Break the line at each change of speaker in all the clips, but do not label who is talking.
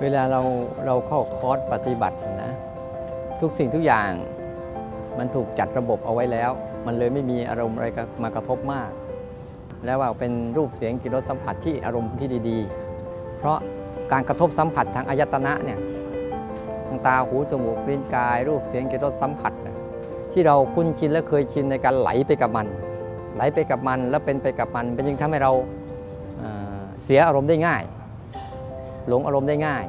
เวลาเราเราเข้าคอร์สปฏิบัตินะทุกสิ่งทุกอย่างมันถูกจัดระบบเอาไว้แล้ว มันเลยไม่มีอารมณ์อะไรมากระทบมาก แล้วว่าเป็นรูปเสียงกลิ่นรสสัมผัสที่อารมณ์ที่ดีๆ เพราะการกระทบสัมผัสทางอายตนะเนี่ยทางตาหูจมูกลิ้นกาย รูปเสียงกลิ่นรสสัมผัส ที่เราคุ้นชินและเคยชินในการไหลไปกับมัน ไหลไปกับมันแล้วเป็นไปกับมันเป็นยิ่งทำให้เราเสียอารมณ์ได้ง่าย หลงอารมณ์ได้ง่าย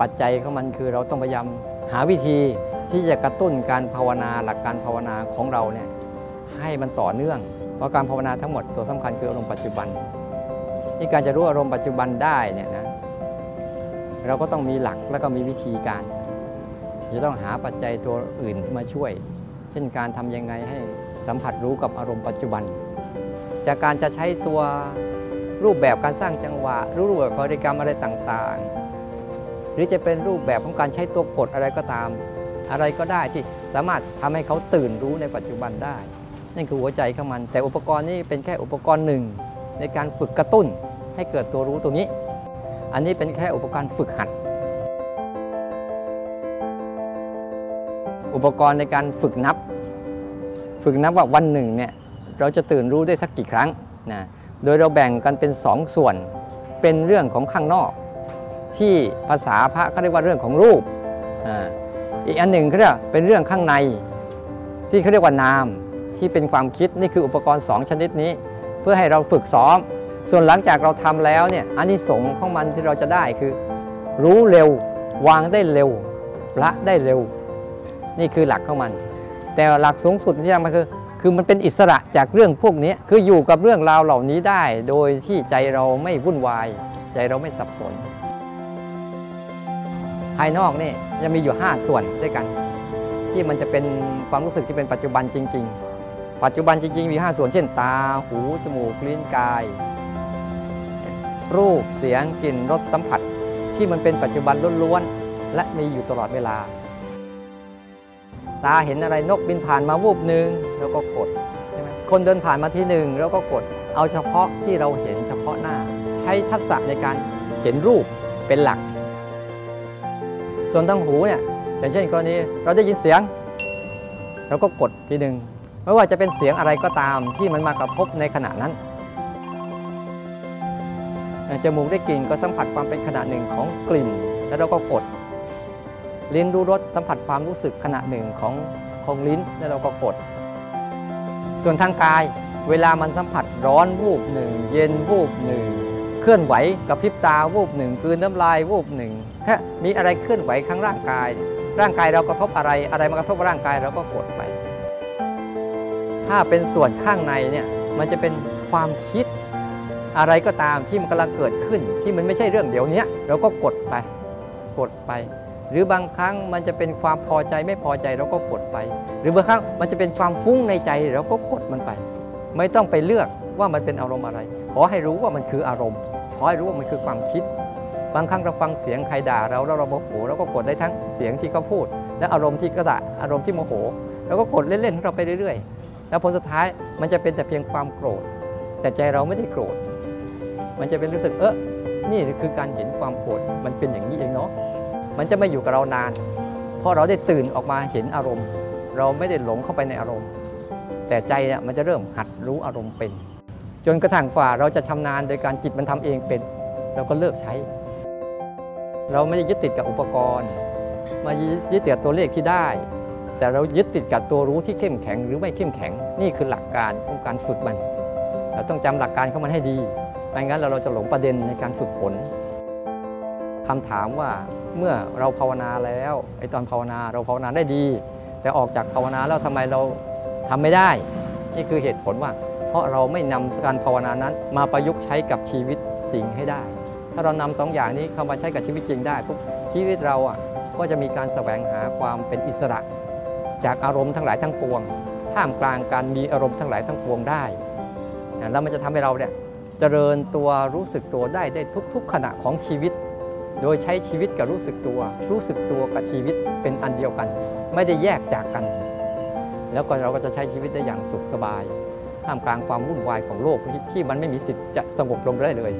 ปัจจัยของมันคือเราต้องพยายามหาวิธีที่จะกระตุ้นการภาวนาหลักการภาวนาของเราเนี่ยให้มันต่อเนื่อง เพราะการภาวนาทั้งหมดตัวสำคัญคืออารมณ์ปัจจุบันนี่การจะรู้อารมณ์ปัจจุบันได้เนี่ยนะเราก็ต้องมีหลักแล้วก็มีวิธีการ จะต้องหาปัจจัยตัวอื่นมาช่วย เช่นการทำยังไงให้สัมผัสรู้กับอารมณ์ปัจจุบัน จากการจะใช้ตัว รูปแบบการสร้างจังหวะ รูปแบบบริกรรมอะไรต่างๆ หรือจะเป็นรูปแบบของการใช้ตัวกดอะไรก็ตาม อะไรก็ได้ที่สามารถทำให้เขาตื่นรู้ในปัจจุบันได้ นั่นคือหัวใจของมัน แต่อุปกรณ์นี้เป็นแค่อุปกรณ์หนึ่ง ในการฝึกกระตุ้นให้เกิดตัวรู้ตรงนี้ อันนี้เป็นแค่อุปกรณ์ฝึกหัด อุปกรณ์ในการฝึกนับ ฝึกนับว่าวันหนึ่งเนี่ยเราจะตื่นรู้ได้สักกี่ครั้งนะ โดยเราแบ่งกันเป็นสองส่วน เป็นเรื่องของข้างนอก ที่ภาษาพระเขาเรียกว่าเรื่องของรูปออีกอันหนึ่งเขาเรียกเป็นเรื่องข้างใน ที่เขาเรียกว่านามที่เป็นความคิดนี่คืออุปกรณ์ 2 ชนิดนี้ เพื่อให้เราฝึกซ้อม ส่วนหลังจากเราทำแล้วเนี่ยอันนี้สงของมันที่เราจะได้คือ รู้เร็ววางได้เร็วละได้เร็ว นี่คือหลักของมัน แต่หลักสูงสุดที่ทำมาคือ คือมันเป็นอิสระจากเรื่องพวกนี้คืออยู่กับเรื่องราวเหล่านี้ได้ โดยที่ใจเราไม่วุ่นวาย ใจเราไม่สับสน ภายนอกนี่จะมีอยู่ 5 ส่วนด้วยกัน ที่มันจะเป็นความรู้สึกที่เป็นปัจจุบันจริง ๆ ปัจจุบันจริง ๆ มี 5 ส่วนเช่น ตา หู จมูก ลิ้น กาย รูป เสียง กลิ่น รส สัมผัส ที่มันเป็นปัจจุบันล้วนๆ และมีอยู่ตลอดเวลา ตาเห็นอะไรนกบินผ่านมาวูบหนึ่งแล้วก็กดใช่ไหมคนเดินผ่านมาทีหนึ่งแล้วก็กด เอาเฉพาะที่เราเห็นเฉพาะหน้า ใช้ทักษะในการเห็นรูปเป็นหลัก ส่วนทางหูเนี่ยอย่างเช่นกรณีเราได้ยินเสียงเราก็กดทีหนึ่งไม่ว่าจะเป็นเสียงอะไรก็ตามที่มันมากระทบในขณะนั้นจมูกได้กลิ่นก็สัมผัสความเป็นขณะหนึ่งของกลิ่น แล้วเราก็กด ลิ้นรู้รสสัมผัสความรู้สึกขณะหนึ่งของของลิ้นแล้วเราก็กด ส่วนทางกายเวลามันสัมผัสร้อนวูบหนึ่ง เย็นวูบหนึ่ง เคลื่อนไหวกับพริบตาวูบหนึ่งคืนน้ำลายวูบหนึ่งถ้ามีอะไรเคลื่อนไหวข้างร่างกาย ร่างกายเรากระทบอะไรอะไรมากระทบร่างกายเราก็กดไป ถ้าเป็นส่วนข้างในเนี่ยมันจะเป็นความคิด อะไรก็ตามที่มันกำลังเกิดขึ้น ที่มันไม่ใช่เรื่องเดี๋ยวนี้เราก็กดไป กดไป หรือบางครั้งมันจะเป็นความพอใจไม่พอใจเราก็กดไป หรือบางครั้งมันจะเป็นความฟุ้งในใจเราก็กดมันไป ไม่ต้องไปเลือกว่ามันเป็นอารมณ์อะไร ขอให้รู้ว่ามันคืออารมณ์ ขอให้รู้ว่ามันคือความคิด บางครั้งเราฟังเสียงใครด่าเราแล้วเราโมโหเราก็กดได้ทั้งเสียงที่เขาพูด และอารมณ์ที่กระดาอารมณ์ที่โมโหเราก็กดเล่นๆของเราไปเรื่อยๆ แล้วผลสุดท้ายมันจะเป็นแต่เพียงความโกรธ แต่ใจเราไม่ได้โกรธ มันจะเป็นรู้สึกเออนี่คือการเห็นความโกรธมันเป็นอย่างนี้เองเนาะ มันจะไม่อยู่กับเรานาน เพราะเราได้ตื่นออกมาเห็นอารมณ์ เราไม่ได้หลงเข้าไปในอารมณ์ แต่ใจเนี่ยมันจะเริ่มหัดรู้อารมณ์เป็น จนกระทั่งฝ่าเราจะชำนาญโดยการจิตมันทำเองเป็น เราก็เลิกใช้ เราไม่ได้ยึดติดกับอุปกรณ์มายึดติดตัวเลขที่ได้ แต่เรายึดติดกับตัวรู้ที่เข้มแข็งหรือไม่เข้มแข็ง นี่คือหลักการของการฝึกมัน เราต้องจำหลักการของมันให้ดีไม่งั้นเราจะหลงประเด็นในการฝึกฝนคำถามว่า เมื่อเราภาวนาแล้วไอ้ตอนภาวนาเราภาวนาได้ดี แต่ออกจากภาวนาแล้วทำไมเราทำไม่ได้ นี่คือเหตุผลว่า เพราะเราไม่นำการภาวนานั้น มาประยุกต์ใช้กับชีวิตจริงให้ได้ ถ้าเรานำสองอย่างนี้เข้ามาใช้กับชีวิตจริงได้ปุ๊บชีวิตเราอะก็จะมีการแสวงหาความเป็นอิสระ จากอารมณ์ทั้งหลายทั้งปวง ท่ามกลางการมีอารมณ์ทั้งหลายทั้งปวงได้แล้วมันจะทำให้เราเนี่ยเจริญตัวรู้สึกตัวได้ได้ทุก ๆ ขณะของชีวิต โดยใช้ชีวิตกับรู้สึกตัว รู้สึกตัวกับชีวิตเป็นอันเดียวกัน ไม่ได้แยกจากกัน แล้วก็เราก็จะใช้ชีวิตได้อย่างสุขสบายท่ามกลางความวุ่นวายของโลกที่มันไม่มีสิทธิ์จะสงบลงได้เลย